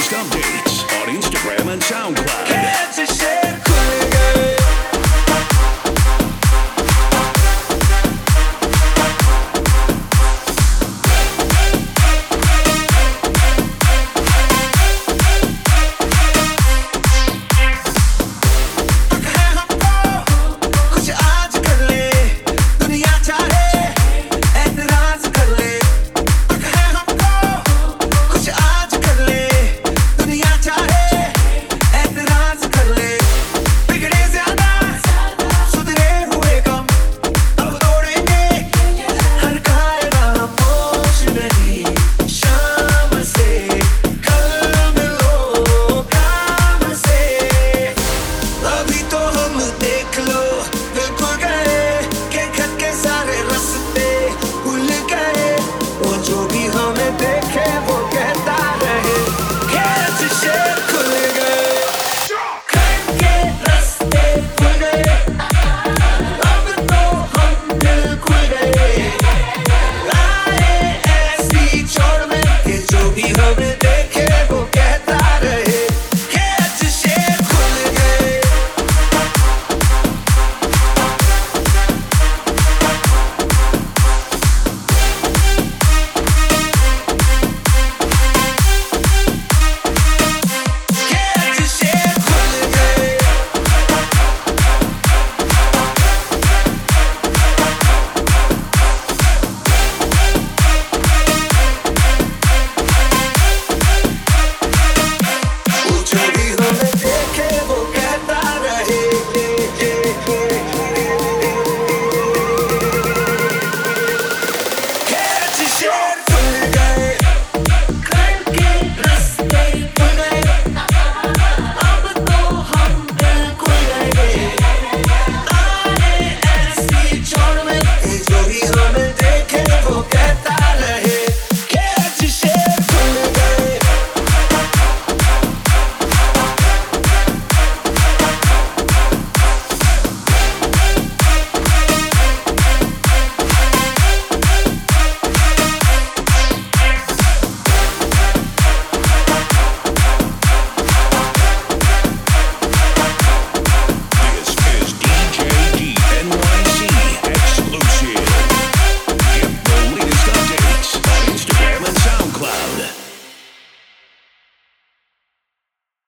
latest updates on Instagram and SoundCloud. Show.